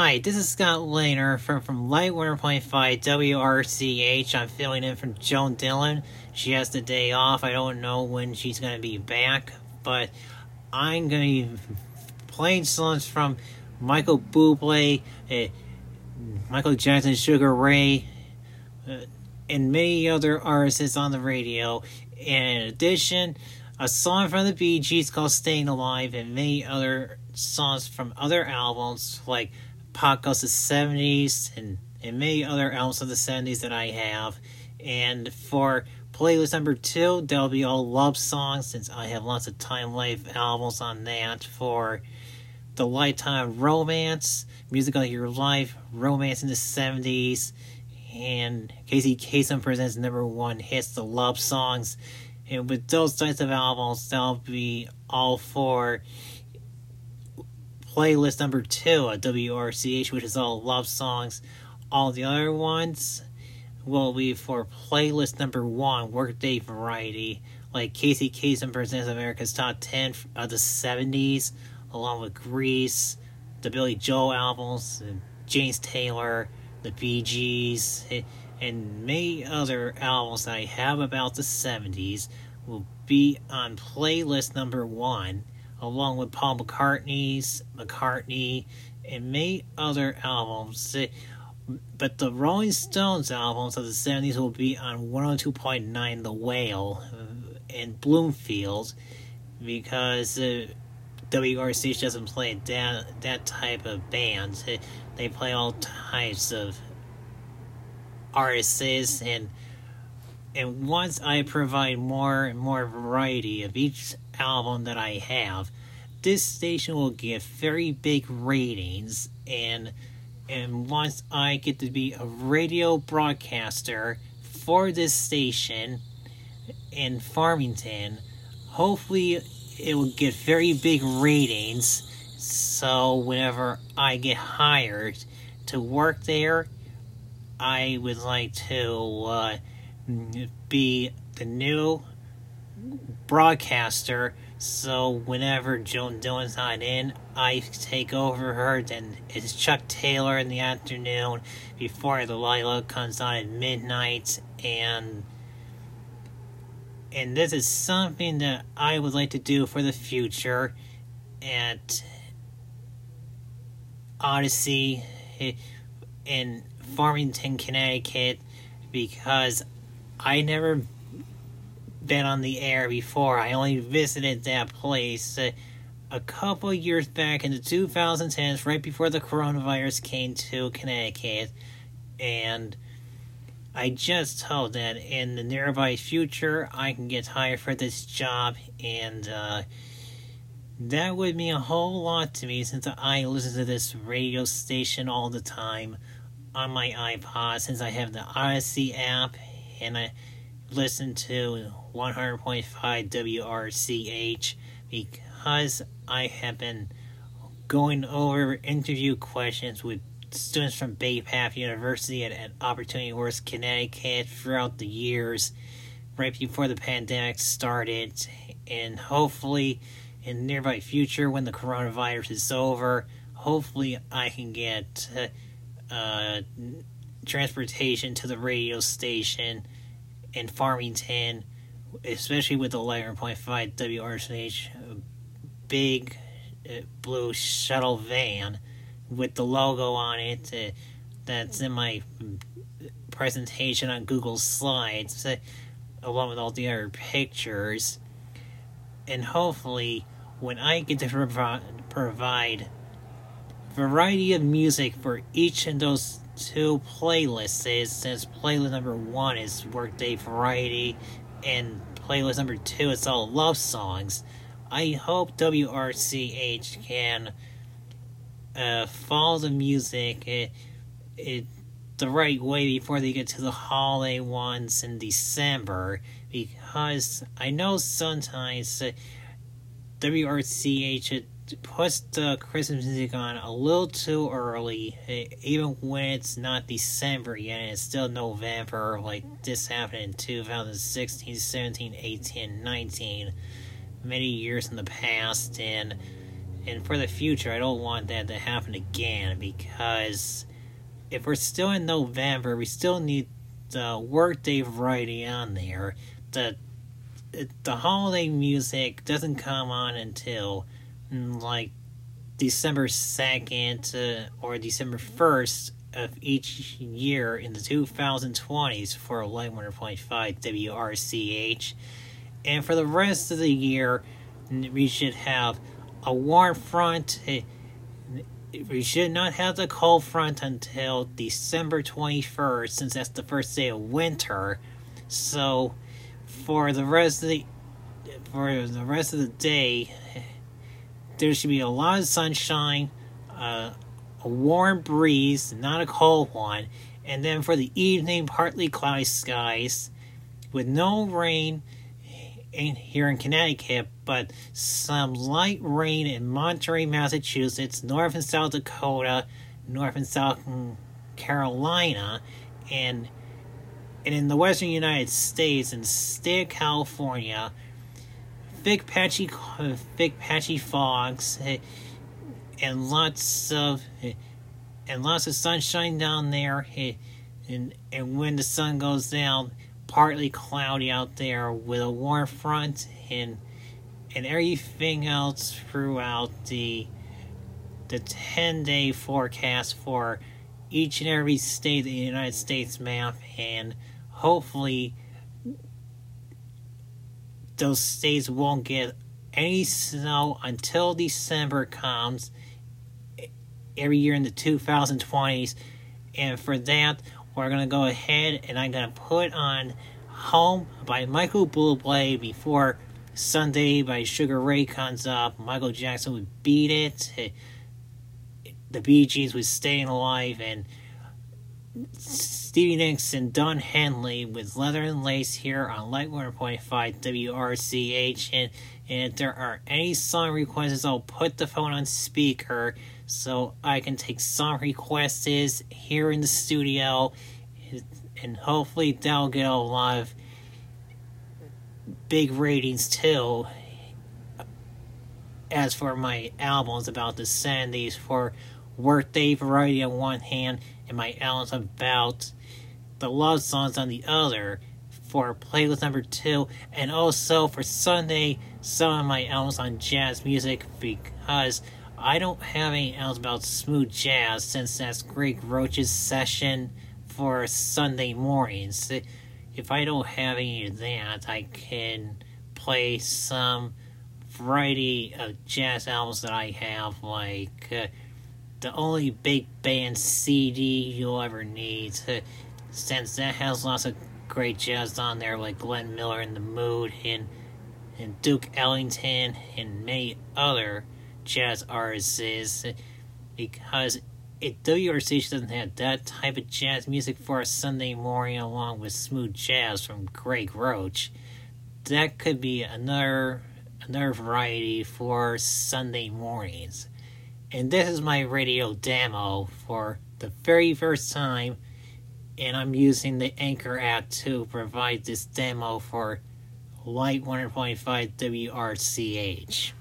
Hi, this is Scott Lehner from, from Lite 100.5 WRCH. I'm filling in for Joan Dillon. She has the day off. I don't know when she's going to be back, but I'm going to be playing songs from Michael Bublé, uh, Michael Jackson, Sugar Ray, uh, and many other artists on the radio. In addition, a song from the Bee Gees called Staying Alive, and many other songs from other albums like Pop Goes the 70s and, and many other albums of the 70s that I have. And for playlist number two, that'll be all love songs since I have lots of Time Life albums on that. For the Lifetime Romance, Music of Your Life, Romance in the 70s, and Casey Kasem presents number one hits, the love songs. And with those types of albums, that'll be all for playlist number two at WRCH, which is all love songs. All the other ones will be for playlist number one, Workday Variety, like Casey Kasem presents America's Top 10 of the 70s, along with Grease, the Billy Joel albums, James Taylor, the Bee Gees, eh, and many other albums that I have about the 70s will be on playlist number one along with Paul McCartney's McCartney and many other albums. But the Rolling Stones albums of the 70s will be on 102.9 The Whale in Bloomfield because uh, WRC doesn't play that, that type of bands. They play all types of artists and and once I provide more and more variety of each album that I have, this station will get very big ratings and and once I get to be a radio broadcaster for this station in Farmington, hopefully it will get very big ratings. So whenever I get hired to work there, I would like to uh, be the new broadcaster. So whenever Joan Dillon's not in, I take over her. Then it's Chuck Taylor in the afternoon before Delilah comes on at midnight, and and this is something that I would like to do for the future at Audacy eh, in Farmington, Connecticut, because I never been on the air before. I only visited that place a couple years back in the 2010s, right before the coronavirus came to Connecticut, and I just hope that in the nearby future I can get hired for this job, and uh, that would mean a whole lot to me since I listen to this radio station all the time on my iPod since I have the Audacy app and I listen to 100.5 WRCH because I have been going over interview questions with students from Bay Path University at, at Opportunity Horse, Connecticut throughout the years, right before the pandemic started, and hopefully in the nearby future when the coronavirus is over, hopefully I can get uh, uh, transportation to the radio station in Farmington, especially with the 11.5 WRCH big uh, blue shuttle van with the logo on it uh, that's in my presentation on Google Slides, uh, along with all the other pictures. And hopefully, when I get to provi- provide variety of music for each of those two playlists is since playlist number one is Workday Variety and playlist number two is all love songs. I hope WRCH can uh, follow the music it, it, the right way before they get to the holiday ones in December because I know sometimes uh, WRCH puts the Christmas music on a little too early, even when it's not December yet, it's still November, like this happened in 2016, 17, 18, 19, many years in the past, and And for the future, I don't want that to happen again because if we're still in November, we still need the workday variety on there. The the holiday music doesn't come on until like December 2nd uh, or December 1st of each year in the 2020s for a Lite 100.5 WRCH. And for the rest of the year, we should have a warm front. Eh, we should not have the cold front until December 21st, since that's the first day of winter. So, for the rest of the for the rest of the day, there should be a lot of sunshine, uh, a warm breeze, not a cold one, and then for the evening, partly cloudy skies with no rain in, here in Connecticut, but some light rain in Monterey, Massachusetts, North and South Dakota, North and South Carolina, and and in the western United States and state of California, thick patchy, thick patchy fogs, eh, and lots of eh, and lots of sunshine down there, eh, and and when the sun goes down, partly cloudy out there with a warm front and and everything else throughout the the 10 day forecast for each and every state of the United States map and hopefully those states won't get any snow until December comes every year in the 2020s and for that we're gonna go ahead and I'm gonna put on Home by Michael Bublé before Sunday by Sugar Ray comes up. Michael Jackson would beat it. The Bee Gees was staying alive and Nicks and Don Henley with Leather and Lace here on Lite 1.5 WRCH. And, and if there are any song requests, I'll put the phone on speaker so I can take song requests here in the studio, and hopefully that'll get a lot of big ratings too. As for my albums about the 70s, for Workday Variety on one hand, and my albums about the love songs on the other, for playlist number two, and also for Sunday, some of my albums on jazz music because I don't have any albums about smooth jazz since that's Greg Roach's session for Sunday mornings. If I don't have any of that, I can play some variety of jazz albums that I have, like uh, the only big band CD you'll ever need, since that has lots of great jazz on there, like Glenn Miller in the Mood and and Duke Ellington and many other jazz artists is because it WRC doesn't have that type of jazz music for a Sunday morning along with smooth jazz from Greg Roach. That could be another another variety for Sunday mornings. And this is my radio demo for the very first time and I'm using the Anchor app to provide this demo for Lite 100.5 WRCH.